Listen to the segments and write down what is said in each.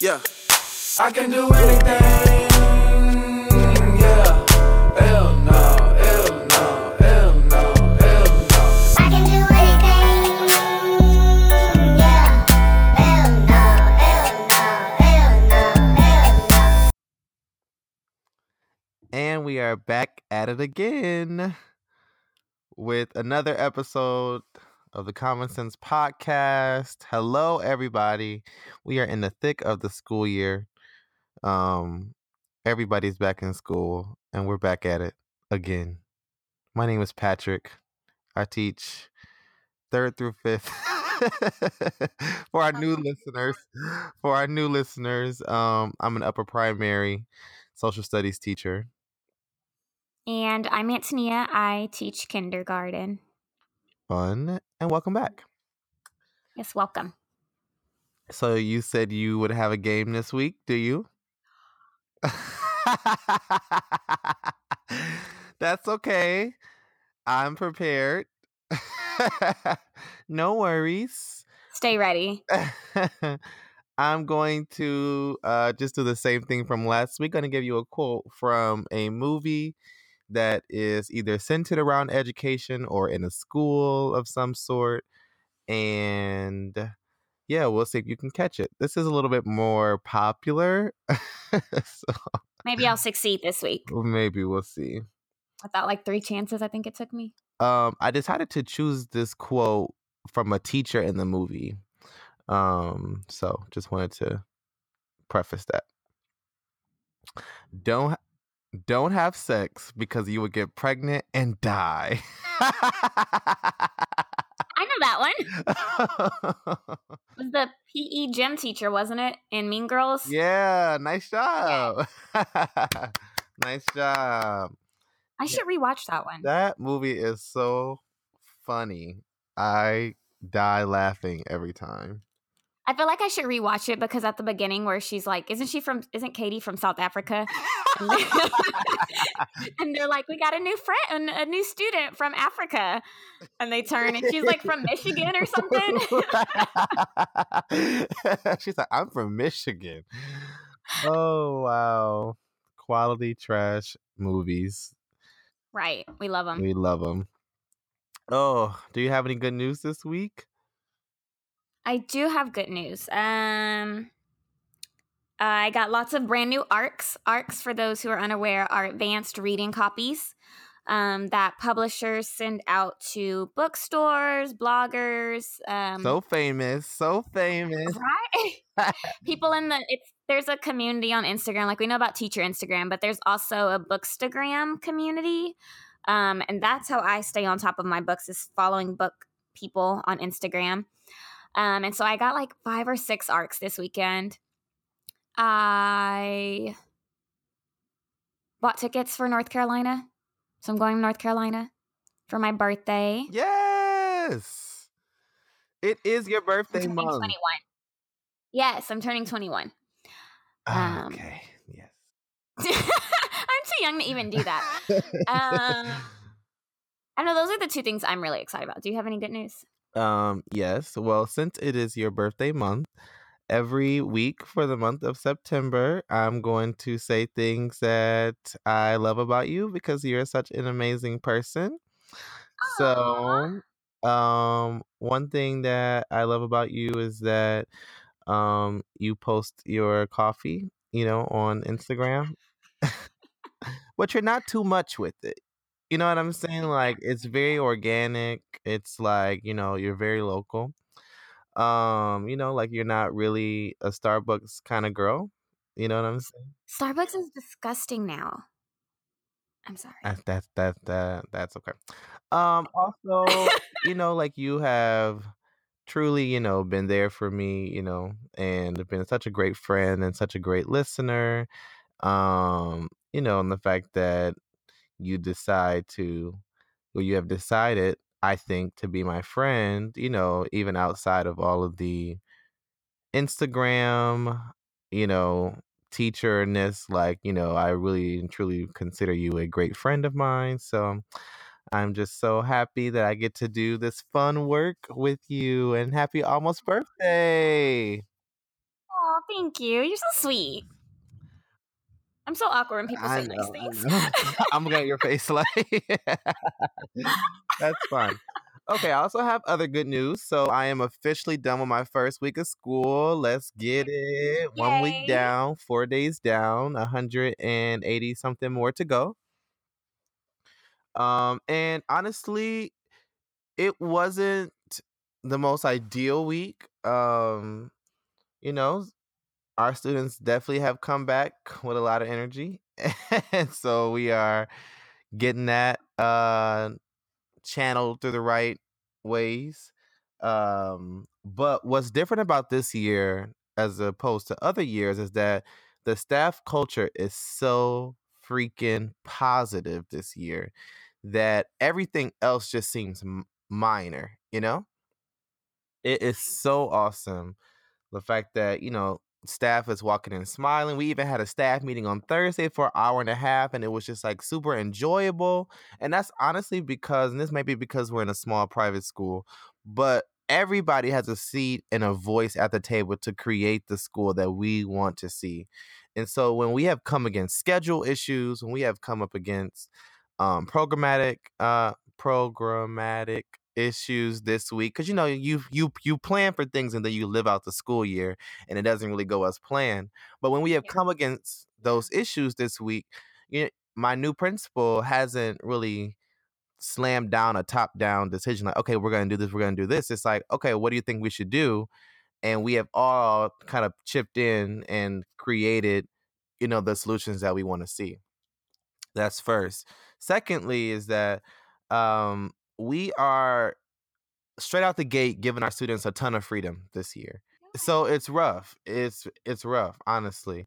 Yeah. I can do anything. Yeah. Hell no. Hell no. Hell no. Hell no. I can do anything. Yeah. Hell no, hell no, hell no, hell no. And we are back at it again with another episode of the Common Sense Podcast. Hello, everybody. We are in the thick of the school year. Um, everybody's back in school, and we're back at it again. My name is Patrick. I teach third through fifth. for our new listeners, for our new listeners, um, I'm an upper primary social studies teacher. And I'm Antonia. I teach kindergarten. Fun and welcome back. Yes, welcome. So you said you would have a game this week, do you? That's okay. I'm prepared. no worries. Stay ready. I'm going to uh, just do the same thing from last week. I'm going to give you a quote from a movie that is either centered around education or in a school of some sort. And yeah, we'll see if you can catch it. This is a little bit more popular. so Maybe I'll succeed this week. maybe we'll see. I thought like three chances, I think it took me. um i decided to choose this quote from a teacher in the movie um so just wanted to preface that don't don't have sex because you would get pregnant and die I know that one. It was the PE gym teacher, wasn't it? In Mean Girls? yeah nice job nice job I should rewatch that one. that movie is so funny i die laughing every time I feel like I should rewatch it because at the beginning where she's like, isn't she from isn't Katie from South Africa? And they- and they're like, we got a new friend, a new student from Africa. And they turn and she's like from Michigan or something. She's like, I'm from Michigan. Oh wow, quality trash movies. right. We love them. We love them. Oh, do you have any good news this week? I do have good news. Um, I got lots of brand new ARCs. ARCs, for those who are unaware, are advanced reading copies um, that publishers send out to bookstores, bloggers, um, so famous, so famous. right? People in the it's there's a community on Instagram, like we know about teacher Instagram, but there's also a Bookstagram community, um, and that's how I stay on top of my books is following book people on Instagram. Um, and so I got like five or six arcs this weekend. I bought tickets for North Carolina. So I'm going to North Carolina for my birthday. Yes, it is your birthday month. 21. Yes, I'm turning 21. Ah, Um, okay, yes. I'm too young to even do that. Um, I know those are the two things I'm really excited about. Do you have any good news? Um, yes. Well, since it is your birthday month, every week for the month of September, I'm going to say things that I love about you because you're such an amazing person. So, um, one thing that I love about you is that um you post your coffee, you know, on Instagram. but you're not too much with it. You know what I'm saying? Like it's very organic. It's like, you know, you're very local. Um, you know, like you're not really a Starbucks kind of girl. You know what I'm saying? Starbucks is disgusting now. I'm sorry. That that that that that's okay. Um also, you know, like you have truly, you know, been there for me, you know, and been such a great friend and such a great listener. Um, you know, and the fact that you decide to well, you have decided, I think, to be my friend, you know, even outside of all of the Instagram, you know, teacherness, like, you know, I really and truly consider you a great friend of mine. So I'm just so happy that I get to do this fun work with you and happy almost birthday. Oh, thank you. You're so sweet. I'm so awkward when people I say know, nice things. I'm looking at your face like that's fine. Okay, I also have other good news. So I am officially done with my first week of school. Let's get it. One week down, four days down, 180 something more to go. Um, and honestly, it wasn't the most ideal week. Um, you know, our students definitely have come back with a lot of energy. and so we are getting that uh channeled through the right ways. Um, but what's different about this year as opposed to other years is that the staff culture is so freaking positive this year that everything else just seems m- minor, you know? It is so awesome. The fact that, you know, staff is walking in smiling. We even had a staff meeting on Thursday for an hour and a half, and it was just like super enjoyable. And that's honestly because, and this may be because we're in a small private school, but everybody has a seat and a voice at the table to create the school that we want to see. And so when we have come against schedule issues, when we have come up against um programmatic uh programmatic issues this week because you know you you you plan for things and then you live out the school year and it doesn't really go as planned. But when we have come against those issues this week you know, my new principal hasn't really slammed down a top down decision like okay we're going to do this we're going to do this. It's like okay what do you think we should do? And we have all kind of chipped in and created you know the solutions that we want to see. That's first. Secondly is that um we are straight out the gate giving our students a ton of freedom this year. So it's rough. It's it's rough honestly.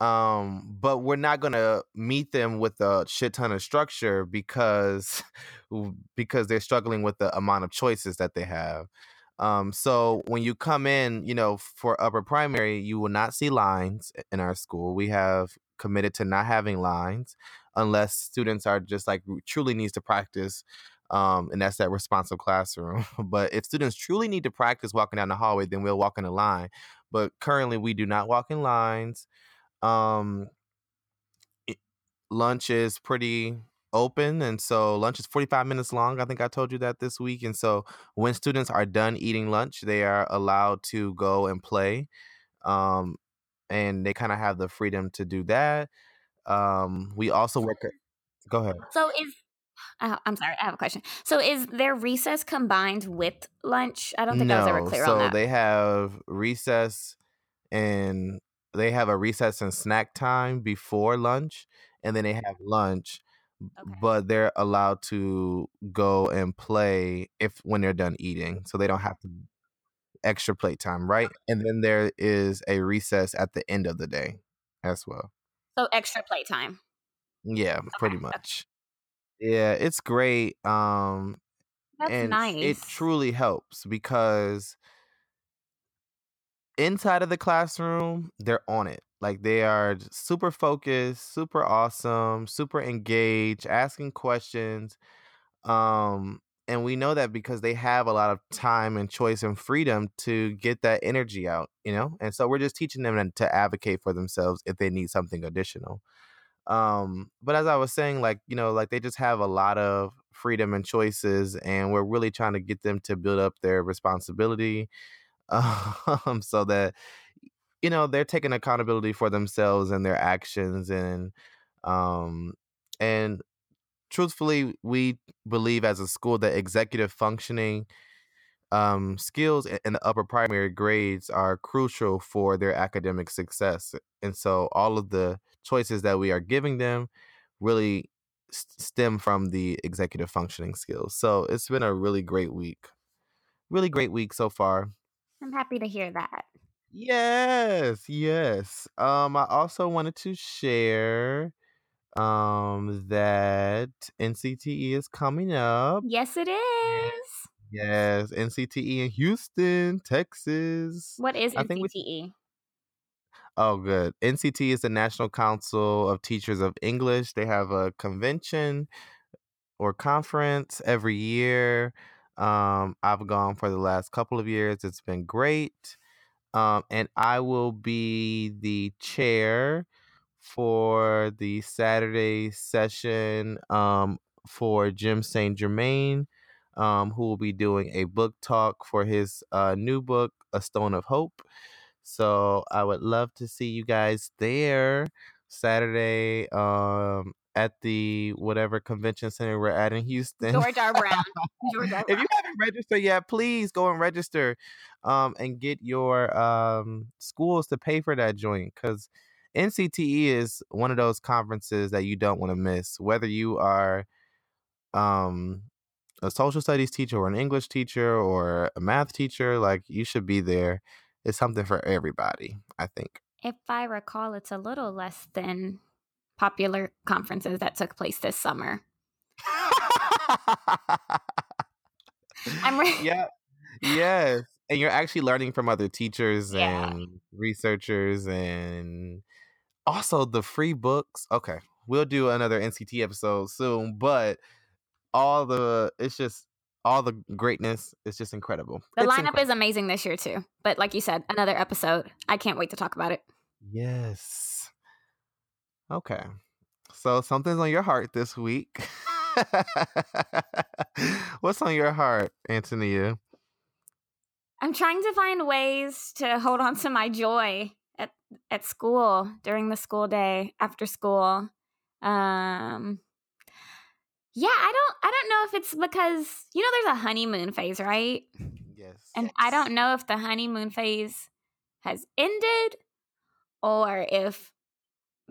Um but we're not gonna meet them with a shit ton of structure because because they're struggling with the amount of choices that they have. Um so when you come in you know for upper primary you will not see lines in our school. We have committed to not having lines unless students are just like truly needs to practice um, and that's that responsive classroom. but if students truly need to practice walking down the hallway, then we'll walk in a line. But currently, we do not walk in lines. Um, i- lunch is pretty open, and so lunch is forty five minutes long. I think I told you that this week. And so when students are done eating lunch, they are allowed to go and play. Um, and they kind of have the freedom to do that. Um, we also work. Go ahead. So is uh, I'm sorry, I have a question. So is their recess combined with lunch? I don't think I was ever clear so on that. So they have recess and they have a recess and snack time before lunch, and then they have lunch, Okay. but they're allowed to go and play if when they're done eating, so they don't have to extra playtime, right? And then there is a recess at the end of the day as well. So extra play time. Yeah, pretty okay. much. Yeah, it's great. Um, That's and nice. it truly helps because inside of the classroom they're on it like they are super focused super awesome super engaged asking questions um and we know that because they have a lot of time and choice and freedom to get that energy out you know and so we're just teaching them to advocate for themselves if they need something additional um but as i was saying like you know like they just have a lot of freedom and choices and we're really trying to get them to build up their responsibility um so that you know they're taking accountability for themselves and their actions and um and truthfully we believe as a school that executive functioning um, skills in the upper primary grades are crucial for their academic success. And so all of the choices that we are giving them really stem from the executive functioning skills. So it's been a really great week. Really great week so far. I'm happy to hear that. Yes, yes. Um, I also wanted to share um that NCTE is coming up. Yes, it is. Yes, NCTE in Houston, Texas. What is I think we NCTE? Oh, good. NCT is the National Council of Teachers of English. They have a convention or conference every year. Um, I've gone for the last couple of years. It's been great. Um, and I will be the chair for the Saturday session um, for Jim St. Germain, um, who will be doing a book talk for his uh, new book, A Stone of Hope. So I would love to see you guys there Saturday um, at the whatever convention center we're at in Houston. George R. Brown. George R. if you haven't registered yet, please go and register um, and get your um, schools to pay for that joint because NCTE is one of those conferences that you don't want to miss. Whether you are um, a social studies teacher or an English teacher or a math teacher, like you should be there. It's something for everybody, I think. If I recall, it's a little less than popular conferences that took place this summer. I'm re- yeah. Yes. And you're actually learning from other teachers Yeah. and researchers and also the free books. Okay. We'll do another NCT episode soon, but all the it's just all the greatness is just incredible. The It's lineup incredible. is amazing this year too. But like you said, another episode. I can't wait to talk about it. Yes. Okay. So something's on your heart this week. What's on your heart, Antonia? I'm trying to find ways to hold on to my joy at at school during the school day, after school. Um Yeah, I don't I don't know if it's because you know there's a honeymoon phase, right? Yes. And I don't know if the honeymoon phase has ended or if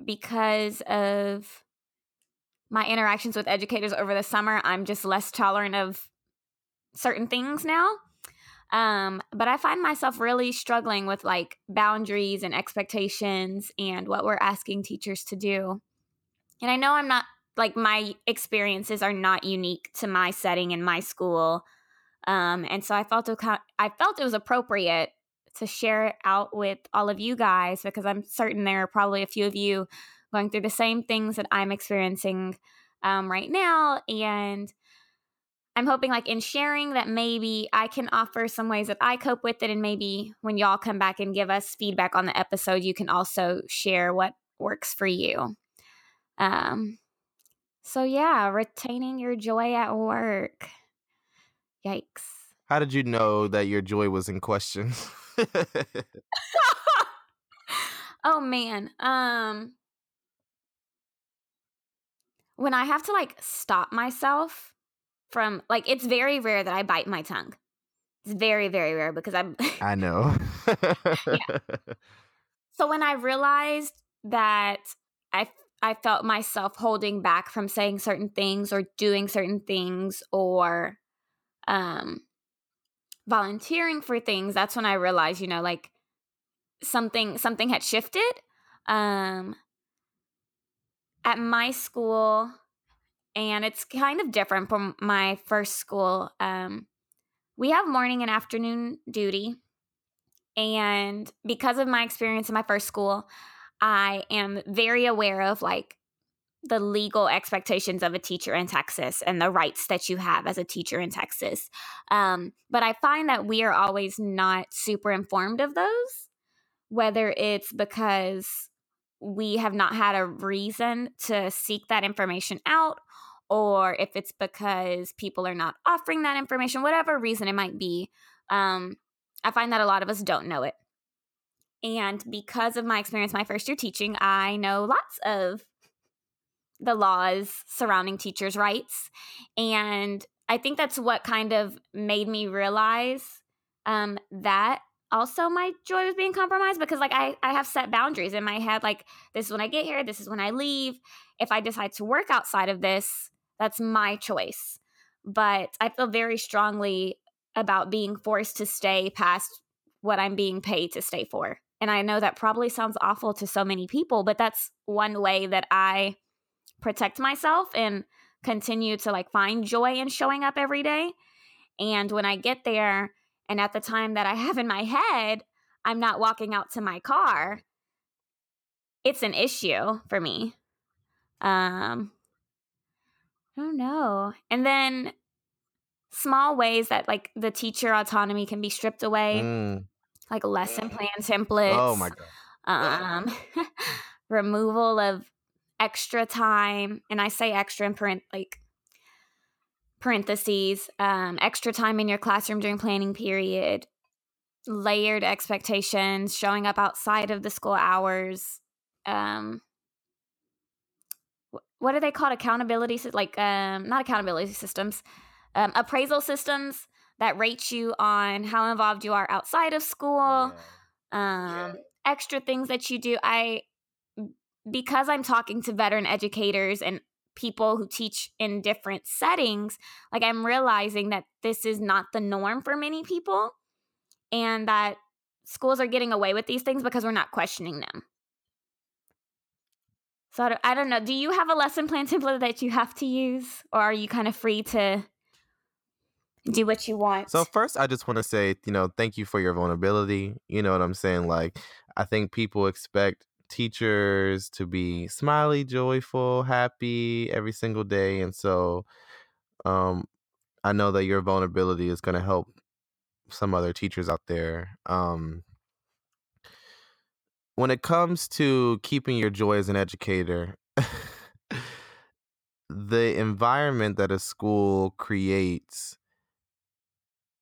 because of my interactions with educators over the summer, I'm just less tolerant of certain things now. Um, but I find myself really struggling with like boundaries and expectations and what we're asking teachers to do. And I know I'm not like my experiences are not unique to my setting in my school. Um, and so I felt I felt it was appropriate to share it out with all of you guys because I'm certain there are probably a few of you going through the same things that I'm experiencing um, right now. And I'm hoping, like, in sharing that maybe I can offer some ways that I cope with it. And maybe when y'all come back and give us feedback on the episode, you can also share what works for you. Um, so, yeah, retaining your joy at work. Yikes. How did you know that your joy was in question? oh man um when i have to like stop myself from like it's very rare that i bite my tongue it's very very rare because i'm I know. so when i realized that i i felt myself holding back from saying certain things or doing certain things or um volunteering for things that's when i realized you know like something something had shifted. Um at my school and it's kind of different from my first school um we have morning and afternoon duty. And because of my experience in my first school i am very aware of like the legal expectations of a teacher in Texas and the rights that you have as a teacher in Texas. Um, but I find that we are always not super informed of those whether it's because we have not had a reason to seek that information out or if it's because people are not offering that information whatever reason it might be um, i find that a lot of us don't know it and because of my experience my first year teaching i know lots of the laws surrounding teachers rights. And i think that's what kind of made me realize um, that also my joy was being compromised because like I, I have set boundaries in my head like this is when i get here this is when i leave. If i decide to work outside of this that's my choice. But i feel very strongly about being forced to stay past what i'm being paid to stay for and i know that probably sounds awful to so many people but that's one way that i protect myself and continue to like find joy in showing up every day and when i get there and at the time that I have in my head, I'm not walking out to my car. It's an issue for me. Um I don't know. And then small ways that like the teacher autonomy can be stripped away, Mm. Like lesson plan templates. Oh my god. um removal of extra time and i say extra in parent like parentheses um extra time in your classroom during planning period layered expectations showing up outside of the school hours um what are they called accountability like um not accountability systems um appraisal systems that rates you on how involved you are outside of school um extra things that you do. I because i'm talking to veteran educators and people who teach in different settings like i'm realizing that this is not the norm for many people and that schools are getting away with these things because we're not questioning them. So I don't, I don't know. Do you have a lesson plan template that you have to use or are you kind of free to do what you want So first, I just want to say, you know, thank you for your vulnerability. You know what I'm saying? Like, I think people expect teachers to be smiley, joyful, happy every single day, and so, um, I know that your vulnerability is going to help some other teachers out there. Um, when it comes to keeping your joy as an educator, the environment that a school creates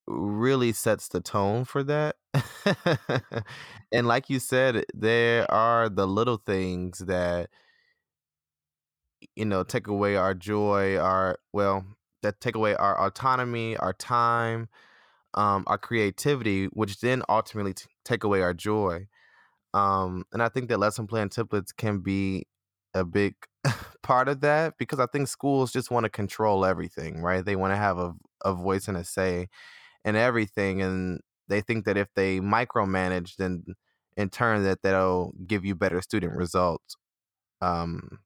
really sets the tone for that. and like you said, there are the little things that you know take away our joy, our well, that take away our autonomy, our time, um, our creativity, which then ultimately t- take away our joy. Um, and I think that lesson plan templates can be a big part of that because I think schools just want to control everything, right? They want to have a, a voice and a say in everything, and they think that if they micromanage, then in turn that that'll give you better student results. Um,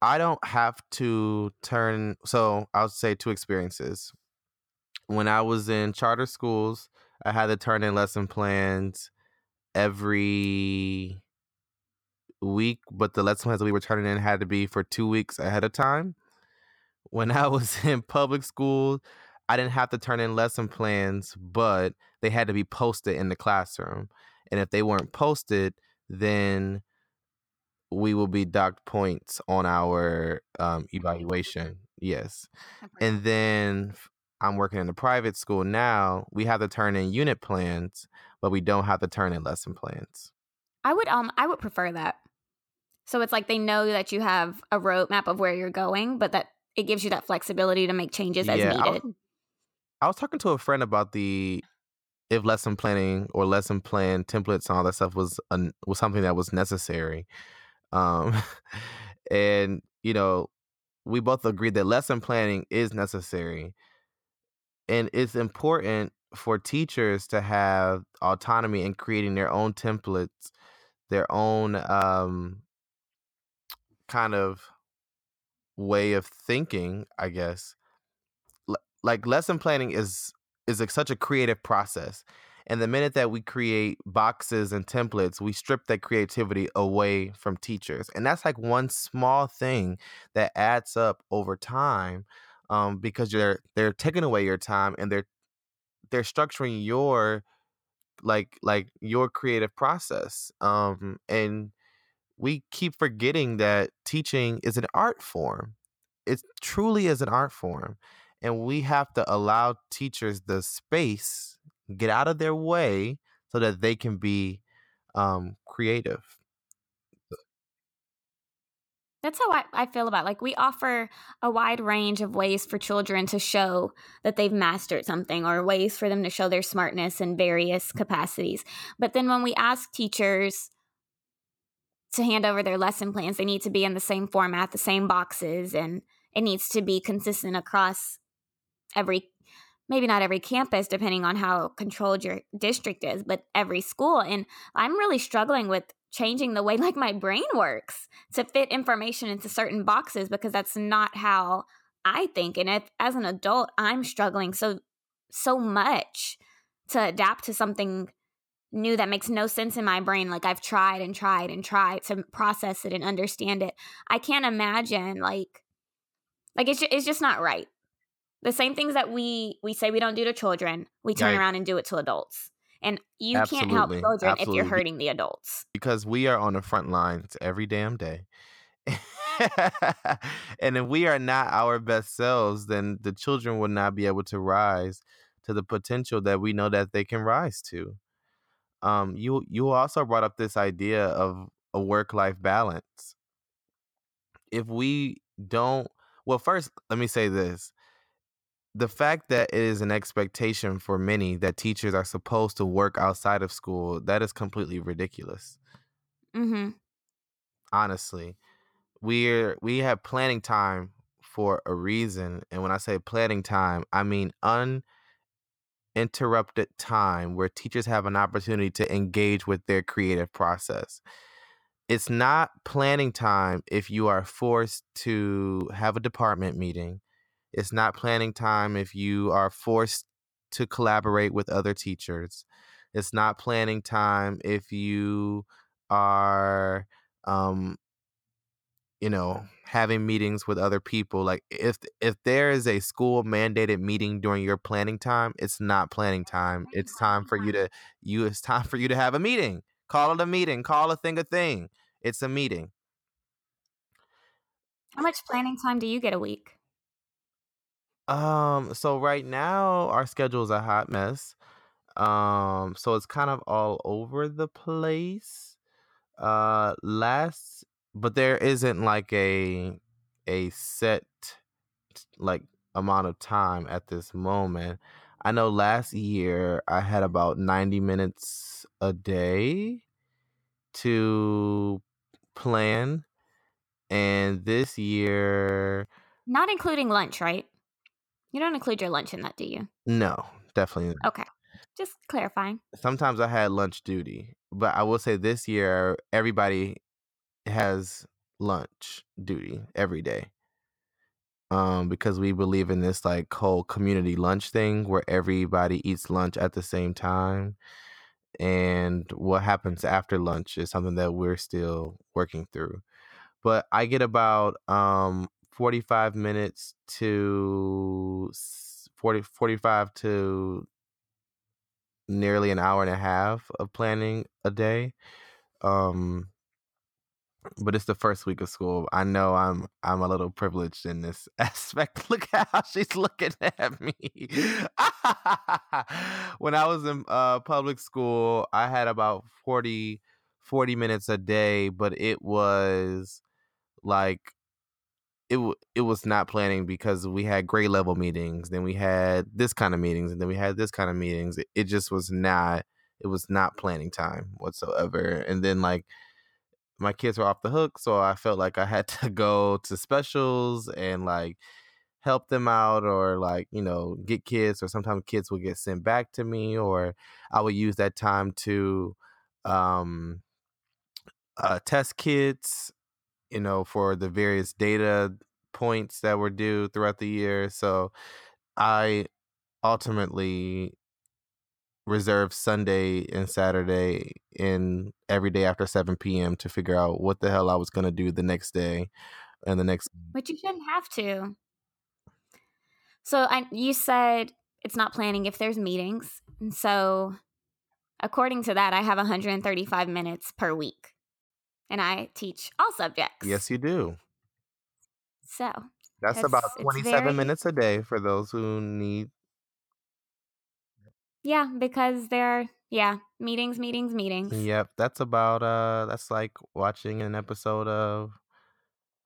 I don't have to turn. So I'll say two experiences. When I was in charter schools, I had to turn in lesson plans every week, but the lesson plans that we were turning in had to be for two weeks ahead of time. When I was in public school, I didn't have to turn in lesson plans, but they had to be posted in the classroom. And if they weren't posted, then we will be docked points on our um, evaluation. Yes. And then I'm working in a private school now. We have to turn in unit plans, but we don't have to turn in lesson plans. I would um I would prefer that. So it's like they know that you have a roadmap of where you're going, but that it gives you that flexibility to make changes as Yeah, I was- needed. I was talking to a friend about the if lesson planning or lesson plan templates and all that stuff was was something that was necessary. Um, and you know, we both agreed that lesson planning is necessary, and it's important for teachers to have autonomy in creating their own templates, their own um, kind of way of thinking, I guess. Like lesson planning is is like such a creative process. And the minute that we create boxes and templates, we strip that creativity away from teachers. And that's like one small thing that adds up over time um, because they're they're taking away your time and they're they're structuring your like like your creative process. Um, and we keep forgetting that teaching is an art form. It truly is an art form. And we have to allow teachers the space, get out of their way so that they can be um, creative. That's how I, I feel about like we offer a wide range of ways for children to show that they've mastered something or ways for them to show their smartness in various capacities. But then when we ask teachers to hand over their lesson plans, they need to be in the same format, the same boxes, and it needs to be consistent across every maybe not every campus depending on how controlled your district is but every school and i'm really struggling with changing the way like my brain works to fit information into certain boxes because that's not how i think and if as an adult i'm struggling so so much to adapt to something new that makes no sense in my brain like i've tried and tried and tried to process it and understand it i can't imagine like Like it's just, it's just not right. The same things that we we say we don't do to children, we turn Right. around and do it to adults. And you can't help Absolutely. children if you're hurting the adults. because we are on the front lines every damn day. and if we are not our best selves, then the children will not be able to rise to the potential that we know that they can rise to. Um, you you also brought up this idea of a work life balance. If we don't, well, first let me say this: the fact that it is an expectation for many that teachers are supposed to work outside of school that is completely ridiculous mm-hmm. honestly we're we have planning time for a reason and when i say planning time i mean uninterrupted time where teachers have an opportunity to engage with their creative process it's not planning time if you are forced to have a department meeting it's not planning time if you are forced to collaborate with other teachers. It's not planning time if you are um you know having meetings with other people like if if there is a school mandated meeting during your planning time it's not planning time. It's time for you to you it's time for you to have a meeting. Call it a meeting. Call a thing a thing. It's a meeting. How much planning time do you get a week? Um so right now our schedule is a hot mess um so it's kind of all over the place uh last but there isn't like a a set like amount of time at this moment i know last year i had about 90 minutes a day to plan and this year Not including lunch, right? You don't include your lunch in that, do you? no definitely not. Okay. Just clarifying. sometimes I had lunch duty, but I will say this year everybody has lunch duty every day. Um, because we believe in this like whole community lunch thing where everybody eats lunch at the same time. And what happens after lunch is something that we're still working through. But I get about um 45 minutes to s- 40 45 to nearly an hour and a half of planning a day. Um but it's the first week of school. I know I'm I'm a little privileged in this aspect. Look at how she's looking at me. when I was in uh, public school, I had about 40, 40 minutes a day, but it was like it it was not planning because we had grade level meetings, then we had this kind of meetings, and then we had this kind of meetings. It, it just was not it was not planning time whatsoever. And then like my kids were off the hook, so I felt like I had to go to specials and like help them out or like you know get kids or sometimes kids would get sent back to me or i would use that time to um uh test kids you know for the various data points that were due throughout the year so i ultimately reserve sunday and saturday and every day after 7 p.m to figure out what the hell i was going to do the next day and the next But you shouldn't have to. So I, you said it's not planning if there's meetings. And so according to that, I have 135 minutes per week. And I teach all subjects. yes you do So That's about 27 very- minutes a day for those who need. yeah, because there are yeah, meetings, meetings, meetings. Yep, that's about uh that's like watching an episode of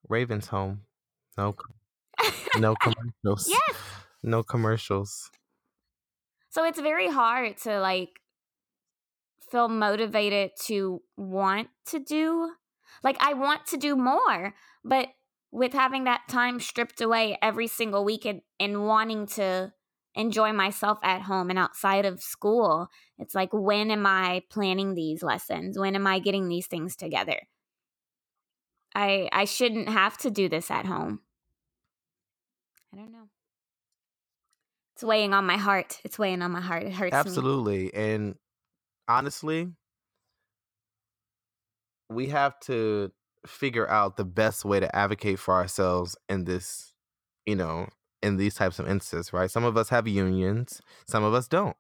Raven's Home. No no commercials. Yes. No commercials. So it's very hard to like feel motivated to want to do like I want to do more, but with having that time stripped away every single week and, and wanting to enjoy myself at home and outside of school, it's like when am I planning these lessons? When am I getting these things together? I I shouldn't have to do this at home. I don't know. It's weighing on my heart. It's weighing on my heart. It hurts me. Absolutely. And honestly, we have to figure out the best way to advocate for ourselves in this you know, in these types of instances, right? Some of us have unions, some of us don't.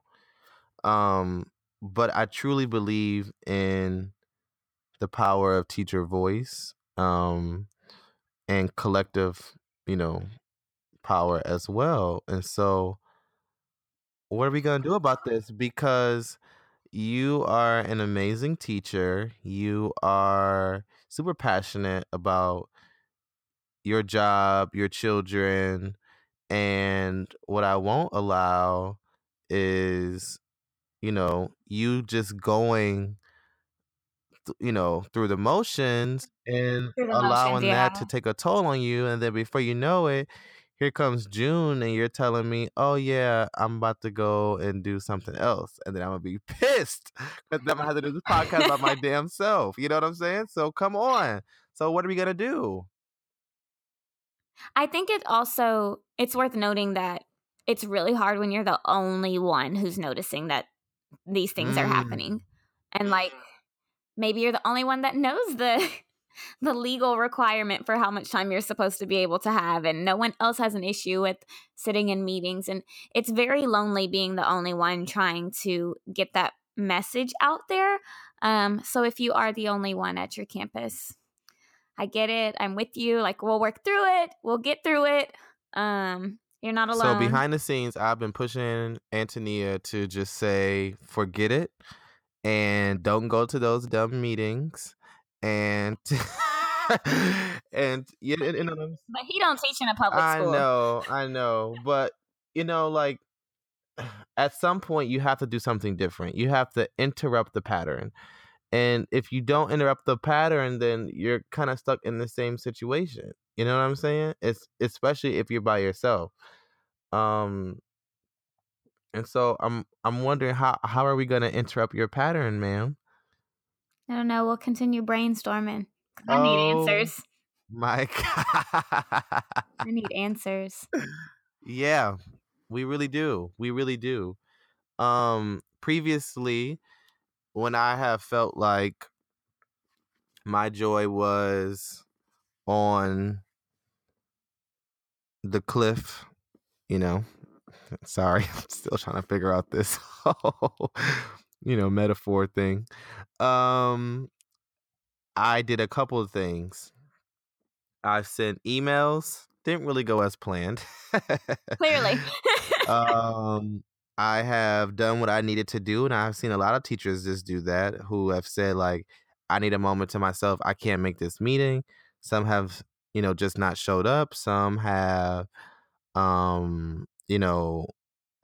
Um, but I truly believe in the power of teacher voice um, and collective, you know, power as well. And so, what are we going to do about this? Because you are an amazing teacher. You are super passionate about your job, your children, and what I won't allow is, you know, you just going, th- you know, through the motions and Through the motions, allowing that to take a toll on you. And then before you know it, here comes June, and you're telling me, "Oh yeah, I'm about to go and do something else," and then I'm gonna be pissed because then I'm gonna have to do this podcast by my damn self. You know what I'm saying? So come on. So what are we gonna do? I think it also it's worth noting that it's really hard when you're the only one who's noticing that these things are Mm. happening. And like maybe you're the only one that knows the the legal requirement for how much time you're supposed to be able to have and no one else has an issue with sitting in meetings and it's very lonely being the only one trying to get that message out there. Um so if you are the only one at your campus, I get it. I'm with you. Like we'll work through it. We'll get through it. Um, you're not alone. So behind the scenes, I've been pushing Antonia to just say, forget it, and don't go to those dumb meetings, and and you know, you know what but he don't teach in a public I school. know, I know, but you know, like at some point, you have to do something different. You have to interrupt the pattern, and if you don't interrupt the pattern, then you're kind of stuck in the same situation. You know what I'm saying? It's especially if you're by yourself. Um, and so I'm I'm wondering how how are we gonna interrupt your pattern, ma'am? I don't know. We'll continue brainstorming. I need Oh. answers. My God. I need answers. yeah, we really do. We really do. Um, previously, when I have felt like my joy was on the cliff, you know. Sorry, I'm still trying to figure out this whole, you know, metaphor thing. Um, I did a couple of things. I sent emails, didn't really go as planned. Clearly. um, I have done what I needed to do, and I've seen a lot of teachers just do that who have said, like, I need a moment to myself. I can't make this meeting. Some have, you know, just not showed up. Some have, um, you know,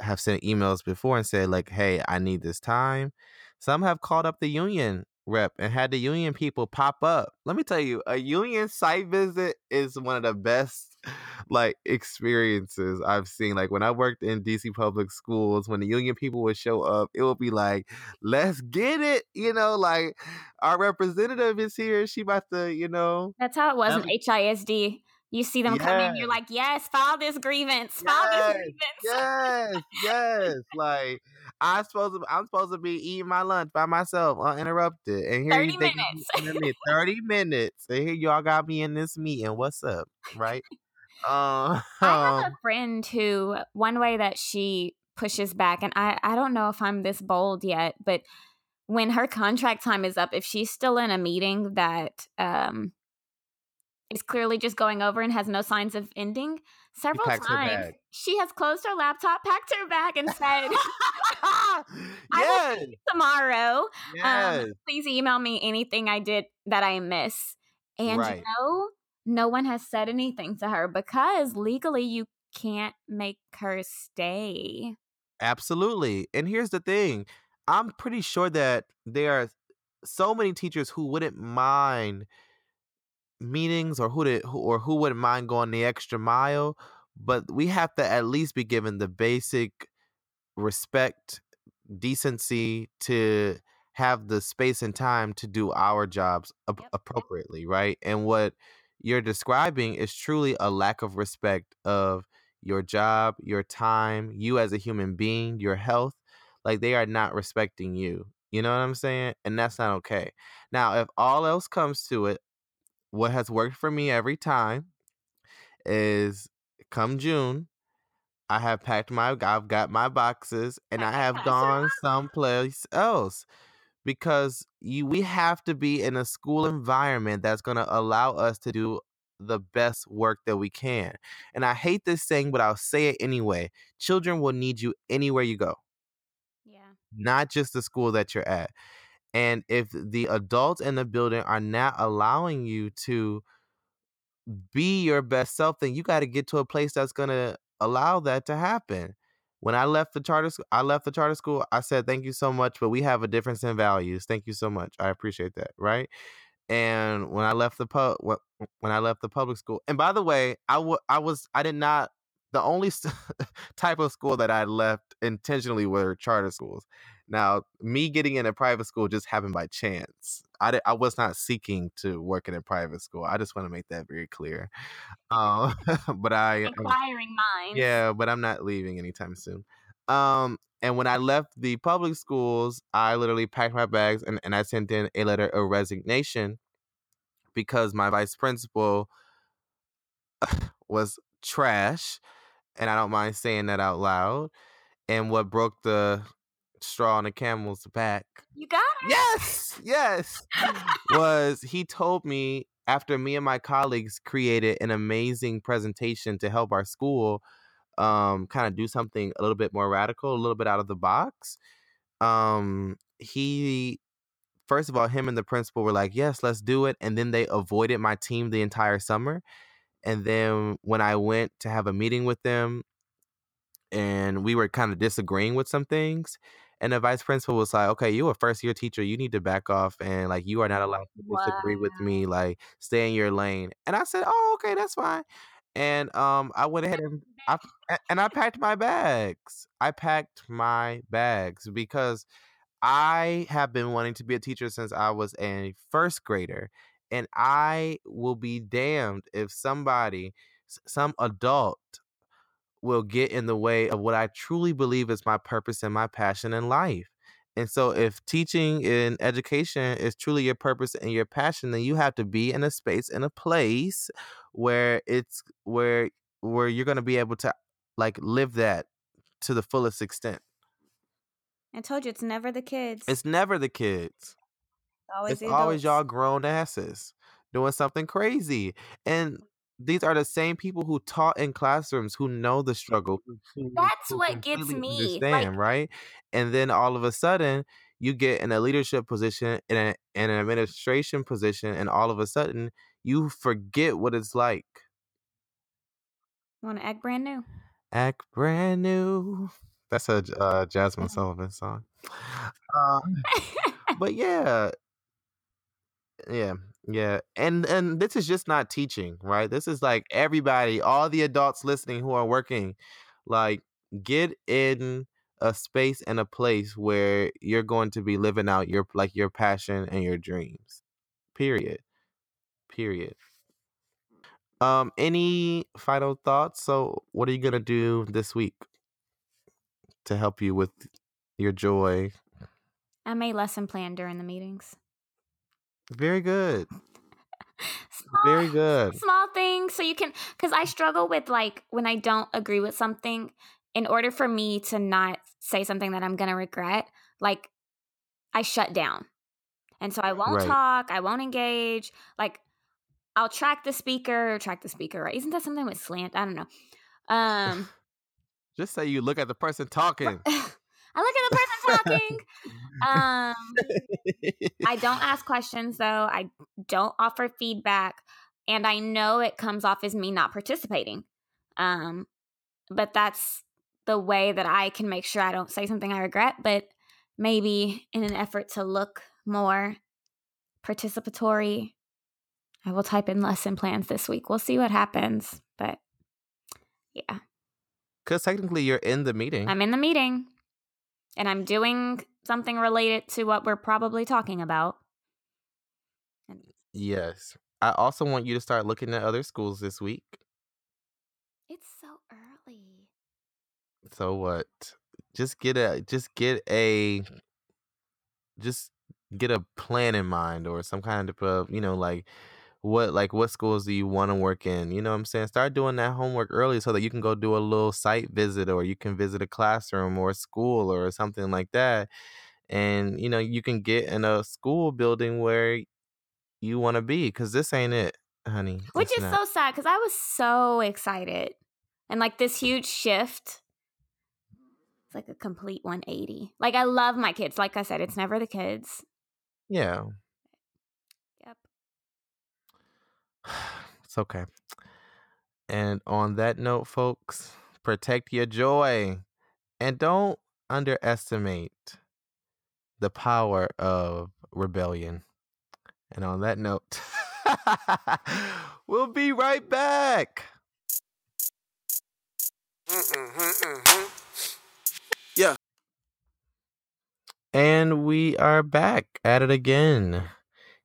have sent emails before and said, like, hey, I need this time. Some have called up the union rep and had the union people pop up. Let me tell you, a union site visit is one of the best like experiences I've seen. Like when I worked in DC public schools, when the union people would show up, it would be like, let's get it. You know, like our representative is here. She about to, you know. That's how it was Um, in HISD. You see them come in, you're like, yes, file this grievance. File Yes, this grievance. Yes, yes. Like I'm supposed to I'm supposed to be eating my lunch by myself uninterrupted. And here 30 you think minutes. 30 minutes. And here y'all got me in this meeting. What's up? Right? Um, I have a friend who one way that she pushes back, and I, I don't know if I'm this bold yet, but when her contract time is up, if she's still in a meeting that um is clearly just going over and has no signs of ending, several times she has closed her laptop, packed her bag, and said, I yes, Tomorrow, yes. um, please email me anything I did that I miss. And Right. you know, no one has said anything to her because legally you can't make her stay. Absolutely. And here's the thing I'm pretty sure that there are so many teachers who wouldn't mind meetings or who, did, who or who wouldn't mind going the extra mile, but we have to at least be given the basic respect, decency to have the space and time to do our jobs ap- Yep. appropriately, right? And what you're describing is truly a lack of respect of your job, your time, you as a human being, your health. Like they are not respecting you. You know what I'm saying? And that's not okay. Now, if all else comes to it, what has worked for me every time is come June, I have packed my I've got my boxes and I have gone someplace else because you we have to be in a school environment that's going to allow us to do the best work that we can. And I hate this saying, but I'll say it anyway. Children will need you anywhere you go, Yeah. not just the school that you're at. And if the adults in the building are not allowing you to be your best self, then you got to get to a place that's going to allow that to happen. When I left the charter school, I left the charter school. I said, "Thank you so much, but we have a difference in values. Thank you so much. I appreciate that." Right? And when I left the pub, when I left the public school, and by the way, I was I did not the only type of school that I left intentionally were charter schools. Now, me getting in a private school just happened by chance. I, I was not seeking to work in a private school. I just want to make that very clear. Um, but I, Inquiring minds. yeah, but I'm not leaving anytime soon. Um, and when I left the public schools, I literally packed my bags and, and I sent in a letter of resignation because my vice principal was trash. And I don't mind saying that out loud. And what broke the straw on a camel's back You got it. yes yes was he told me after me and my colleagues created an amazing presentation to help our school um kind of do something a little bit more radical a little bit out of the box um he first of all him and the principal were like yes let's do it and then they avoided my team the entire summer and then when i went to have a meeting with them and we were kind of disagreeing with some things and the vice principal was like okay you're a first year teacher you need to back off and like you are not allowed to disagree with me like stay in your lane. And i said oh okay that's fine. And um i went ahead and I, and i packed my bags. I packed my bags because i have been wanting to be a teacher since i was a first grader and i will be damned if somebody some adult will get in the way of what I truly believe is my purpose and my passion in life. And so, mm. if teaching and education is truly your purpose and your passion, then you have to be in a space in a place where it's where where you're going to be able to like live that to the fullest extent. I told you it's never the kids. It's never the kids. always it's always y'all grown asses doing something crazy. And these are the same people who taught in classrooms who know the struggle. who- who- That's who what gets completely me, Understand, right? And then all of a sudden, you get in a leadership position, in, a, in an administration position, and all of a sudden, you forget what it's like. Want to act brand new? Act brand new. That's a uh, Jazmine. Sullivan song. Uh, but yeah, yeah yeah and and this is just not teaching right? This is like everybody all the adults listening who are working like get in a space and a place where you're going to be living out your like your passion and your dreams period period. Um any final thoughts? So what are you gonna do this week to help you with your joy? I made lesson plan during the meetings. Very good Small, very good Small things so you can because I struggle with like when I don't agree with something. In order for me to not say something that I'm gonna regret, like I shut down, and so I won't Right. talk. I won't engage. Like I'll track the speaker. Track the speaker, right? Isn't that something with slant? I don't know. Um. just say you look at the person talking I look at the person talking. um, I don't ask questions though. I don't offer feedback, and I know it comes off as me not participating. Um, but that's the way that I can make sure I don't say something I regret. But maybe in an effort to look more participatory, I will type in lesson plans this week. We'll see what happens. But yeah. Because technically, you're in the meeting. I'm in the meeting and I'm doing something related to what we're probably talking about. Yes. I also want you to start looking at other schools this week. it's so early. So what? Just get a just get a just get a plan in mind or some kind of uh, you know like what like what schools do you want to work in you know what i'm saying start doing that homework early so that you can go do a little site visit or you can visit a classroom or a school or something like that and you know you can get in a school building where you want to be because this ain't it honey Which It's is not. so sad because I was so excited. And like this huge shift. It's like a complete 180. Like I love my kids. Like I said, it's never the kids. yeah Yep. It's okay and on that note folks protect your joy and don't underestimate the power of rebellion and on that note we'll be right back Yeah. And we are back at it again.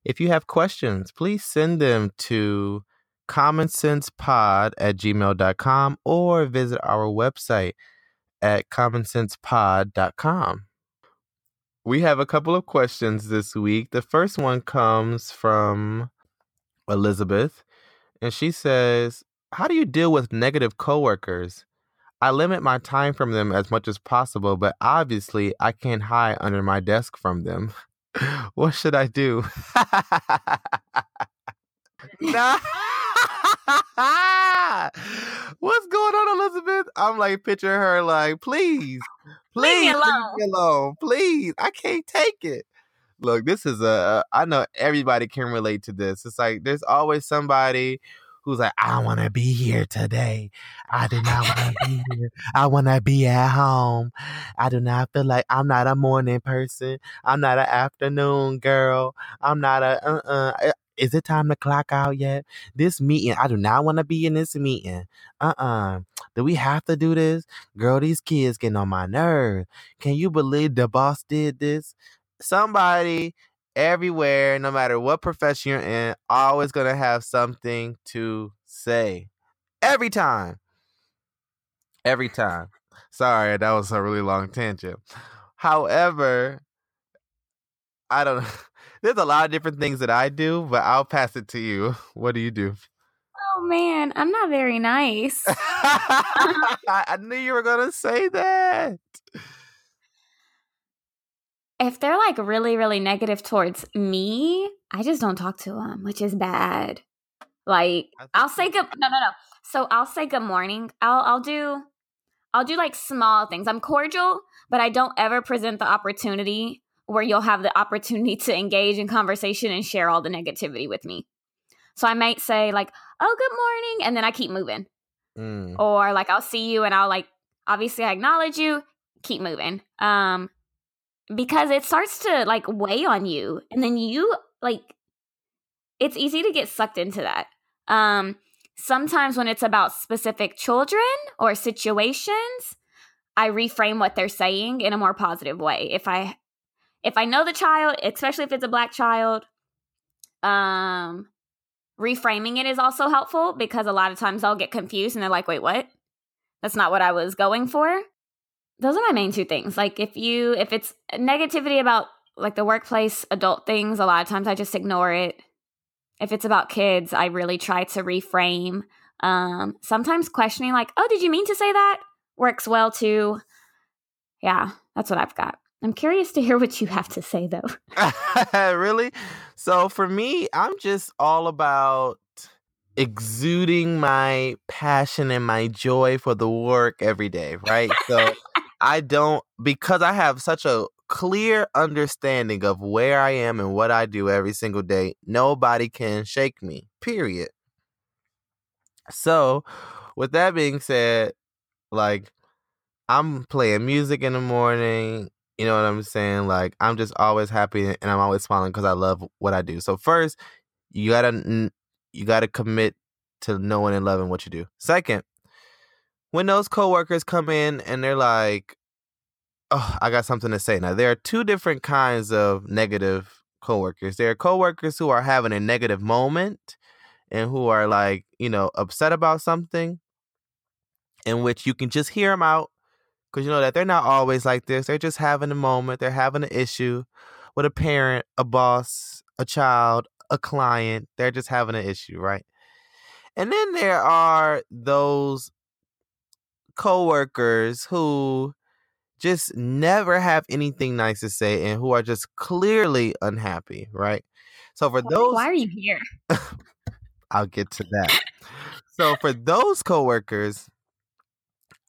If you have questions, please send them to commonsensepod at gmail.com or visit our website at commonsensepod.com. We have a couple of questions this week. The first one comes from Elizabeth, and she says, How do you deal with negative coworkers? I limit my time from them as much as possible, but obviously I can't hide under my desk from them. what should I do? nah. What's going on, Elizabeth? I'm like picture her like, please, please me leave me alone, please. I can't take it. Look, this is a. I know everybody can relate to this. It's like there's always somebody who's like, I want to be here today. I do not want to be here. I want to be at home. I do not feel like I'm not a morning person. I'm not an afternoon girl. I'm not a uh uh. Is it time to clock out yet? This meeting, I do not want to be in this meeting. Uh uh Do we have to do this? Girl, these kids getting on my nerves. Can you believe the boss did this? Somebody everywhere, no matter what profession you're in, always gonna have something to say. Every time. Every time. Sorry, that was a really long tangent. However, I don't there's a lot of different things that I do, but I'll pass it to you. What do you do? Oh man, I'm not very nice. I knew you were gonna say that. If they're like really, really negative towards me, I just don't talk to them, which is bad. Like I'll say good. No, no, no. So I'll say good morning. I'll I'll do I'll do like small things. I'm cordial, but I don't ever present the opportunity where you'll have the opportunity to engage in conversation and share all the negativity with me. So I might say like, "Oh, good morning," and then I keep moving. Mm. Or like I'll see you and I'll like obviously I acknowledge you, keep moving. Um because it starts to like weigh on you and then you like it's easy to get sucked into that. Um sometimes when it's about specific children or situations, I reframe what they're saying in a more positive way. If I if I know the child, especially if it's a black child, um reframing it is also helpful because a lot of times I'll get confused and they're like, "Wait, what?" That's not what I was going for. Those are my main two things. Like if you if it's negativity about like the workplace adult things, a lot of times I just ignore it. If it's about kids, I really try to reframe. Um sometimes questioning like, "Oh, did you mean to say that?" works well too. Yeah, that's what I've got. I'm curious to hear what you have to say though. really? So for me, I'm just all about exuding my passion and my joy for the work every day, right? So I don't because I have such a clear understanding of where I am and what I do every single day. Nobody can shake me. Period. So, with that being said, like I'm playing music in the morning, you know what I'm saying? Like I'm just always happy and I'm always smiling because I love what I do. So first, you gotta you gotta commit to knowing and loving what you do. Second, when those coworkers come in and they're like, "Oh, I got something to say." Now there are two different kinds of negative coworkers. There are coworkers who are having a negative moment and who are like, you know, upset about something, in which you can just hear them out because you know that they're not always like this. They're just having a moment. They're having an issue with a parent, a boss, a child, a client. They're just having an issue, right? And then there are those coworkers who just never have anything nice to say and who are just clearly unhappy, right? So for those Why are you here? I'll get to that. so for those coworkers,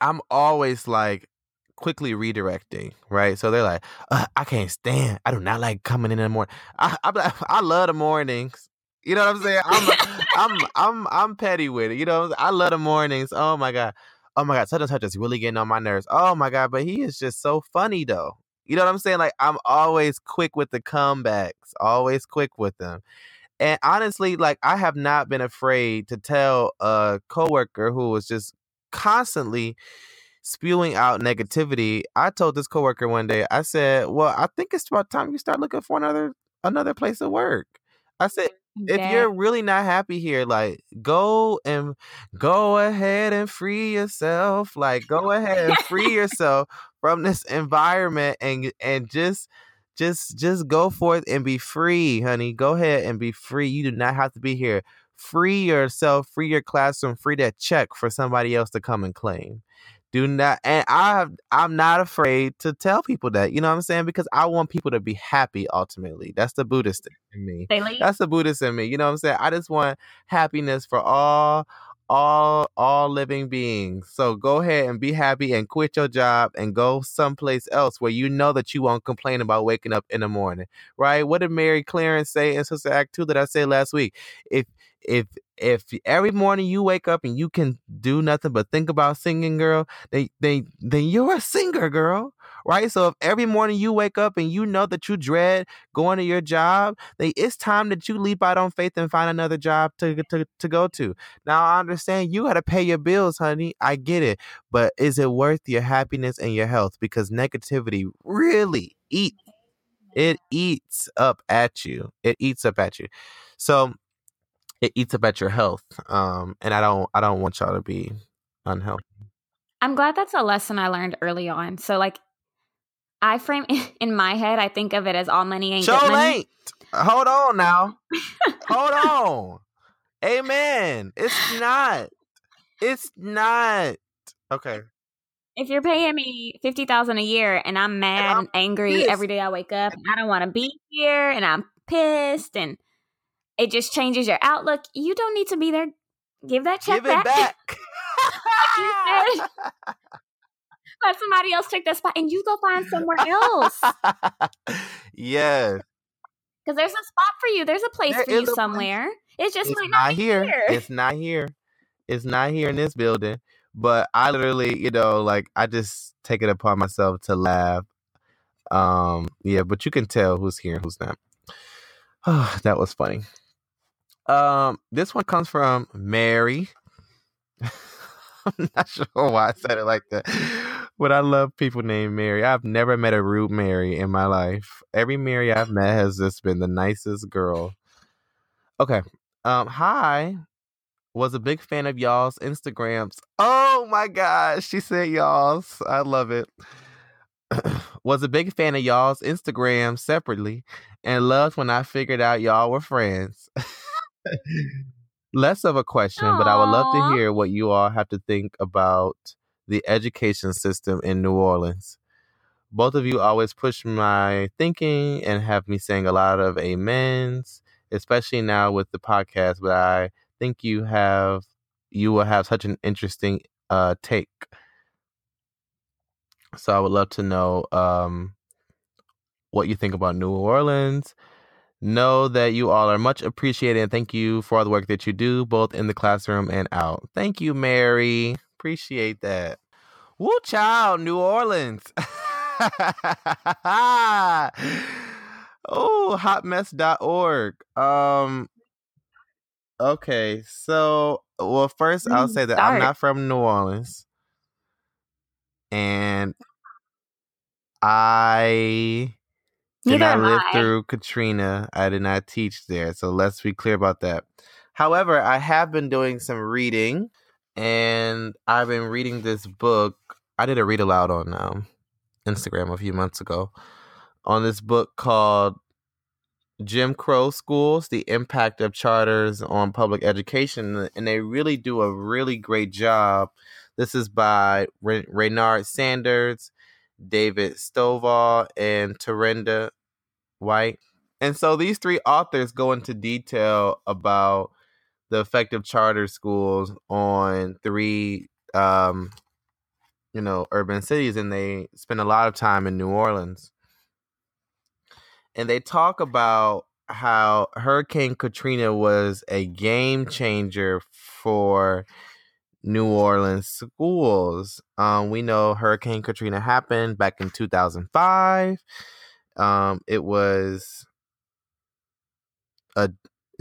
I'm always like quickly redirecting, right? So they're like, uh, I can't stand. I do not like coming in in the morning. I, I'm like, I love the mornings. You know what I'm saying? I'm I'm I'm I'm petty with it. You know, I love the mornings. Oh my god. Oh my god, such and such is really getting on my nerves. Oh my god, but he is just so funny though. You know what I'm saying? Like I'm always quick with the comebacks, always quick with them. And honestly, like I have not been afraid to tell a coworker who was just constantly spewing out negativity. I told this coworker one day, I said, "Well, I think it's about time you start looking for another another place to work." I said, if Yeah. you're really not happy here, like go and go ahead and free yourself. Like go ahead and free yourself from this environment and and just just just go forth and be free, honey. Go ahead and be free. You do not have to be here. Free yourself, free your classroom, free that check for somebody else to come and claim. Do not and I I'm not afraid to tell people that. You know what I'm saying? Because I want people to be happy ultimately. That's the Buddhist in me. That's the Buddhist in me. You know what I'm saying? I just want happiness for all all all living beings. So go ahead and be happy and quit your job and go someplace else where you know that you won't complain about waking up in the morning. Right? What did Mary Clarence say in Sister Act 2 that I said last week? If if if every morning you wake up and you can do nothing but think about singing, girl, then then then you're a singer, girl. Right? So if every morning you wake up and you know that you dread going to your job, then it's time that you leap out on faith and find another job to to, to go to. Now I understand you gotta pay your bills, honey. I get it. But is it worth your happiness and your health? Because negativity really eat it eats up at you. It eats up at you. So it eats up at your health. Um and I don't I don't want y'all to be unhealthy. I'm glad that's a lesson I learned early on. So like I frame in my head, I think of it as all money ain't Show good money. ain't. Hold on now. Hold on. Amen. It's not. It's not. Okay. If you're paying me fifty thousand a year and I'm mad I'm and, angry pissed. every day I wake up and I don't want to be here and I'm pissed and it just changes your outlook, you don't need to be there. Give that check Give it back. Let somebody else take that spot and you go find somewhere else. yes. Because there's a spot for you. There's a place There for you a place. somewhere. It just it's might not not be here. here. It's not here. It's not here in this building. But I literally, you know, like I just take it upon myself to laugh. Um, yeah, but you can tell who's here and who's not. Oh, that was funny. Um, this one comes from Mary. I'm not sure why I said it like that. But I love people named Mary. I've never met a rude Mary in my life. Every Mary I've met has just been the nicest girl. Okay. Um, hi. Was a big fan of y'all's Instagrams. Oh my gosh, she said y'all's. I love it. was a big fan of y'all's Instagram separately and loved when I figured out y'all were friends. Less of a question, but I would love to hear what you all have to think about the education system in New Orleans. Both of you always push my thinking and have me saying a lot of amens, especially now with the podcast. But I think you have you will have such an interesting uh take. So I would love to know um what you think about New Orleans. Know that you all are much appreciated and thank you for all the work that you do, both in the classroom and out. Thank you, Mary. Appreciate that. Woo child, New Orleans. oh, hotmess.org. Um okay, so well first I'll Mm, say that I'm not from New Orleans. And I did Neither not live I. through Katrina. I did not teach there. So let's be clear about that. However, I have been doing some reading and I've been reading this book. I did a read aloud on um, Instagram a few months ago on this book called Jim Crow schools, the impact of charters on public education, and they really do a really great job. This is by Re- Raynard Sanders, David Stovall, and Terrenda White. And so these three authors go into detail about the effect of charter schools on three um, you know, urban cities and they spend a lot of time in New Orleans. And they talk about how Hurricane Katrina was a game changer for New Orleans schools. Um, we know Hurricane Katrina happened back in 2005. Um, it was a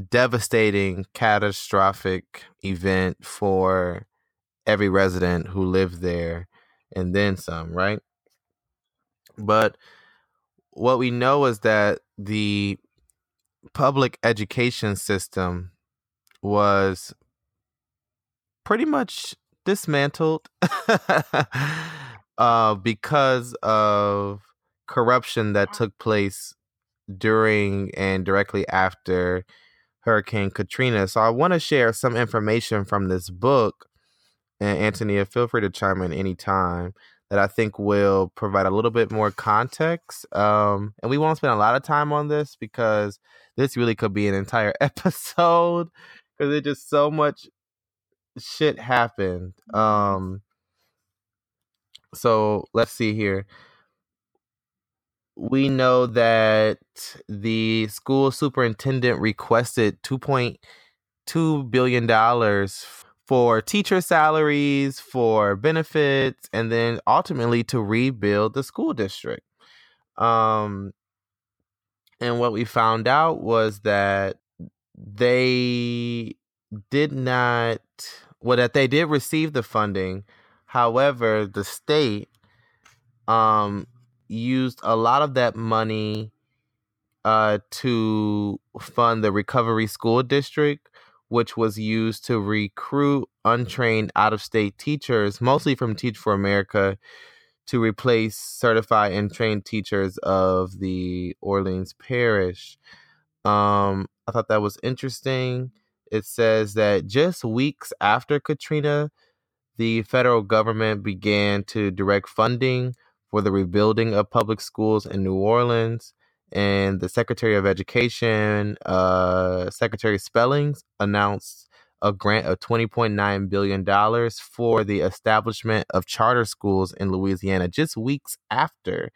devastating, catastrophic event for every resident who lived there and then some, right? But what we know is that the public education system was pretty much dismantled uh, because of corruption that took place during and directly after Hurricane Katrina. So I want to share some information from this book and Antonia, feel free to chime in anytime that I think will provide a little bit more context. Um, and we won't spend a lot of time on this because this really could be an entire episode because it just so much shit happened. Um, so let's see here. We know that the school superintendent requested two point two billion dollars for teacher salaries, for benefits, and then ultimately to rebuild the school district. Um, and what we found out was that they did not, well, that they did receive the funding. However, the state um, used a lot of that money uh, to fund the Recovery School District, which was used to recruit untrained out of state teachers, mostly from Teach for America, to replace certified and trained teachers of the Orleans Parish. Um, I thought that was interesting. It says that just weeks after Katrina, the federal government began to direct funding for the rebuilding of public schools in New Orleans and the Secretary of Education, uh, Secretary Spellings, announced a grant of $20.9 billion for the establishment of charter schools in Louisiana just weeks after.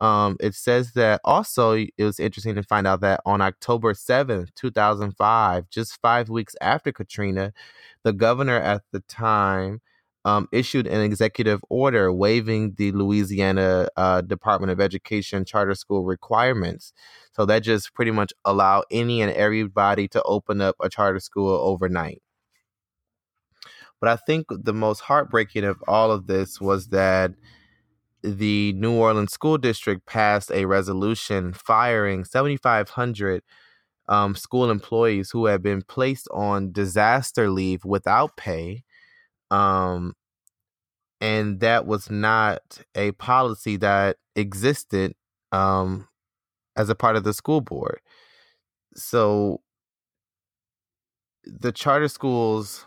Um, it says that also it was interesting to find out that on October 7th, 2005, just five weeks after Katrina, the governor at the time um, issued an executive order waiving the Louisiana uh, Department of Education charter school requirements. So that just pretty much allowed any and everybody to open up a charter school overnight. But I think the most heartbreaking of all of this was that the New Orleans School District passed a resolution firing 7,500 um, school employees who had been placed on disaster leave without pay um, and that was not a policy that existed um, as a part of the school board. So the charter schools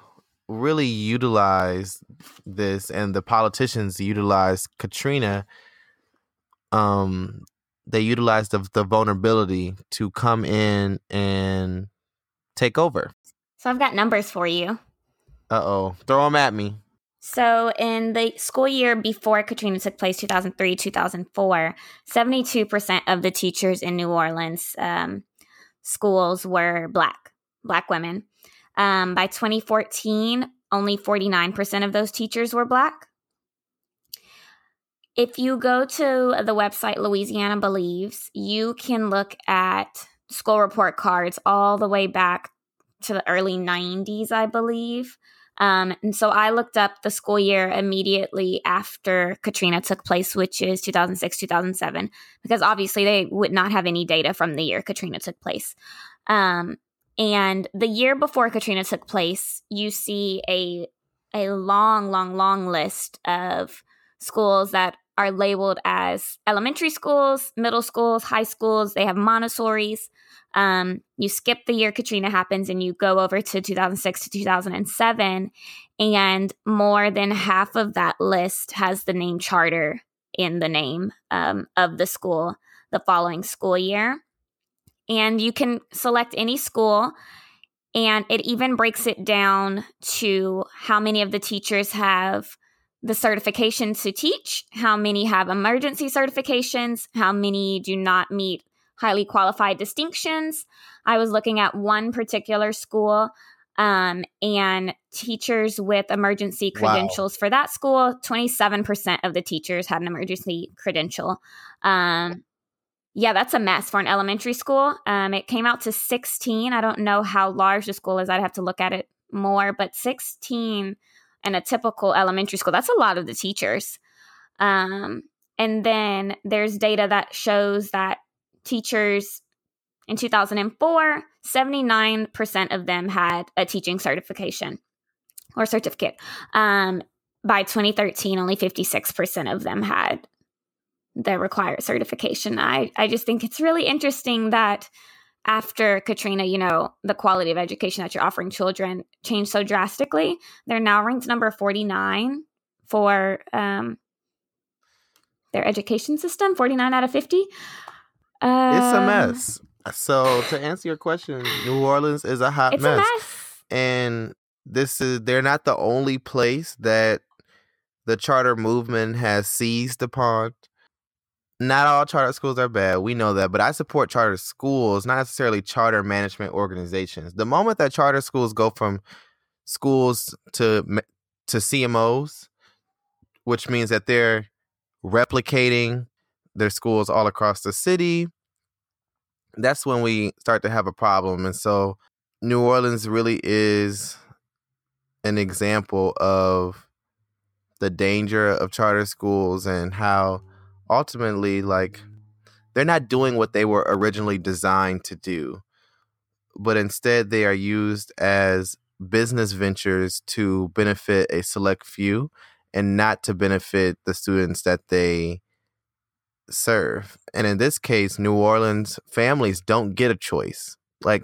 really utilized this, and the politicians utilized Katrina. Um, they utilized the, the vulnerability to come in and take over. So I've got numbers for you. Uh oh, throw them at me. So, in the school year before Katrina took place, 2003 2004, 72% of the teachers in New Orleans um, schools were Black, Black women. Um, by 2014, only 49% of those teachers were Black. If you go to the website Louisiana Believes, you can look at school report cards all the way back to the early 90s, I believe. Um, and so I looked up the school year immediately after Katrina took place, which is 2006, 2007, because obviously they would not have any data from the year Katrina took place. Um, and the year before Katrina took place, you see a a long, long, long list of schools that are labeled as elementary schools, middle schools, high schools. They have Montessori's. Um, you skip the year Katrina happens and you go over to 2006 to 2007, and more than half of that list has the name charter in the name um, of the school the following school year. And you can select any school, and it even breaks it down to how many of the teachers have the certifications to teach, how many have emergency certifications, how many do not meet highly qualified distinctions. I was looking at one particular school um, and teachers with emergency credentials wow. for that school, 27% of the teachers had an emergency credential. Um, yeah, that's a mess for an elementary school. Um, it came out to 16. I don't know how large the school is. I'd have to look at it more, but 16 in a typical elementary school, that's a lot of the teachers. Um, and then there's data that shows that teachers in 2004, 79% of them had a teaching certification or certificate. Um, by 2013, only 56% of them had the required certification. I, I just think it's really interesting that after Katrina, you know, the quality of education that you're offering children changed so drastically. They're now ranked number 49 for um, their education system, 49 out of 50. Um, it's a mess. So to answer your question, New Orleans is a hot mess. A mess. And this is they're not the only place that the charter movement has seized upon not all charter schools are bad. We know that, but I support charter schools, not necessarily charter management organizations. The moment that charter schools go from schools to to CMOs, which means that they're replicating their schools all across the city, that's when we start to have a problem. And so New Orleans really is an example of the danger of charter schools and how ultimately like they're not doing what they were originally designed to do but instead they are used as business ventures to benefit a select few and not to benefit the students that they serve. And in this case, New Orleans families don't get a choice. Like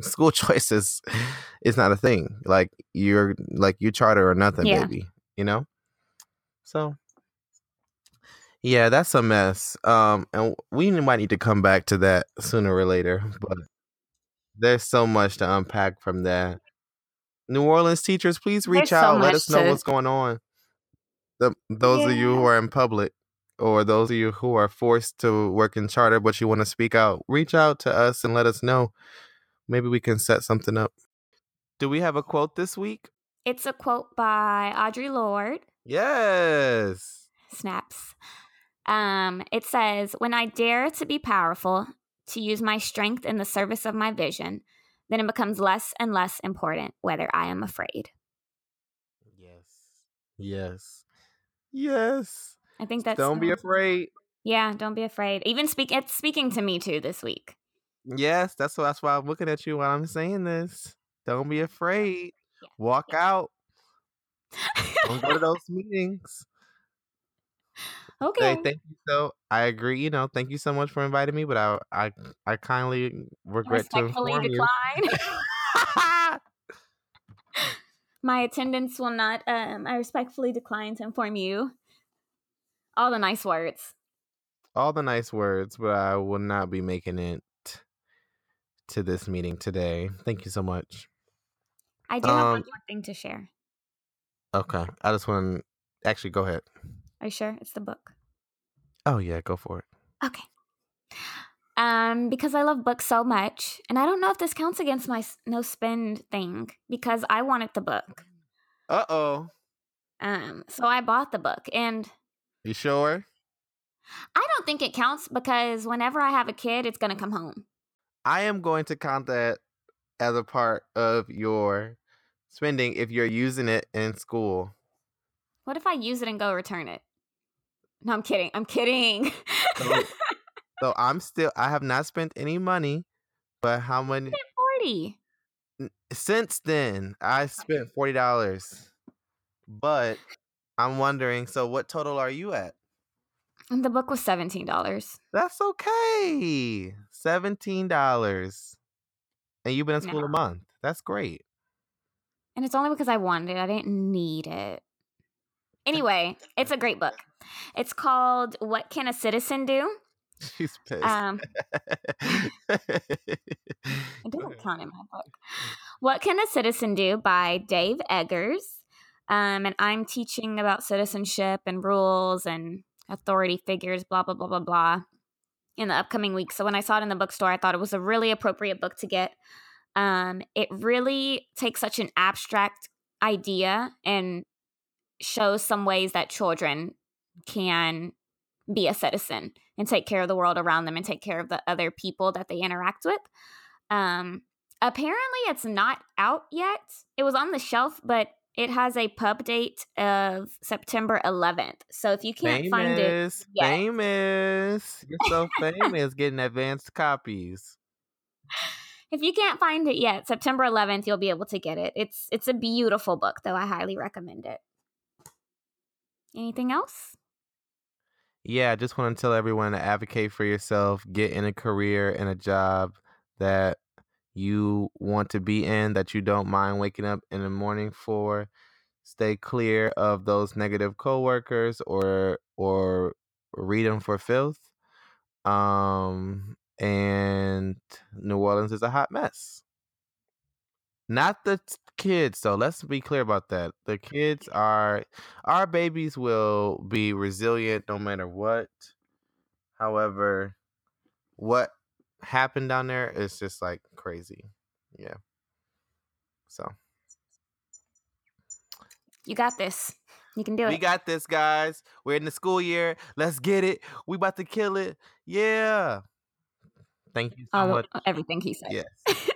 school choices is not a thing. Like you're like you charter or nothing, yeah. baby. You know? So yeah, that's a mess. Um, and we might need to come back to that sooner or later. But there's so much to unpack from that. New Orleans teachers, please reach there's out. So Let us know to... what's going on. The, those yeah. of you who are in public, or those of you who are forced to work in charter but you want to speak out, reach out to us and let us know. Maybe we can set something up. Do we have a quote this week? It's a quote by Audre Lorde. Yes. Snaps. Um, it says, When I dare to be powerful, to use my strength in the service of my vision, then it becomes less and less important whether I am afraid. Yes. Yes. Yes. I think that's Don't be afraid. Yeah, don't be afraid. Even speak it's speaking to me too this week. Yes, that's why that's why I'm looking at you while I'm saying this. Don't be afraid. Yeah. Walk yeah. out. don't go to those meetings. Okay. Hey, thank you so. I agree. You know, thank you so much for inviting me, but I I I kindly regret to inform decline. My attendance will not. Um, I respectfully decline to inform you. All the nice words. All the nice words, but I will not be making it to this meeting today. Thank you so much. I do have um, one more thing to share. Okay, I just want to actually go ahead. Are you sure it's the book? Oh yeah, go for it. Okay. Um, because I love books so much, and I don't know if this counts against my no spend thing because I wanted the book. Uh oh. Um, so I bought the book, and you sure? I don't think it counts because whenever I have a kid, it's gonna come home. I am going to count that as a part of your spending if you're using it in school. What if I use it and go return it? No, I'm kidding. I'm kidding. so, so, I'm still. I have not spent any money, but how many? Forty. Since then, I uh, spent forty dollars. But I'm wondering. So, what total are you at? And the book was seventeen dollars. That's okay. Seventeen dollars, and you've been in school No. a month. That's great. And it's only because I wanted it. I didn't need it. Anyway, it's a great book. It's called What Can a Citizen Do? She's pissed. Um, it doesn't count in my book. What Can a Citizen Do by Dave Eggers. Um, and I'm teaching about citizenship and rules and authority figures, blah, blah, blah, blah, blah, in the upcoming week. So when I saw it in the bookstore, I thought it was a really appropriate book to get. Um, it really takes such an abstract idea and shows some ways that children can be a citizen and take care of the world around them and take care of the other people that they interact with. Um, apparently, it's not out yet. It was on the shelf, but it has a pub date of September 11th. So if you can't find it, famous, yet. famous. You're so famous getting advanced copies. if you can't find it yet, September 11th, you'll be able to get it. It's it's a beautiful book, though. I highly recommend it. Anything else? Yeah, I just want to tell everyone to advocate for yourself, get in a career and a job that you want to be in, that you don't mind waking up in the morning for. Stay clear of those negative coworkers or or read them for filth. Um, and New Orleans is a hot mess. Not the t- kids, though. Let's be clear about that. The kids are our babies will be resilient no matter what. However, what happened down there is just like crazy. Yeah. So You got this. You can do we it. We got this, guys. We're in the school year. Let's get it. We about to kill it. Yeah. Thank you so All much. everything he said. Yes.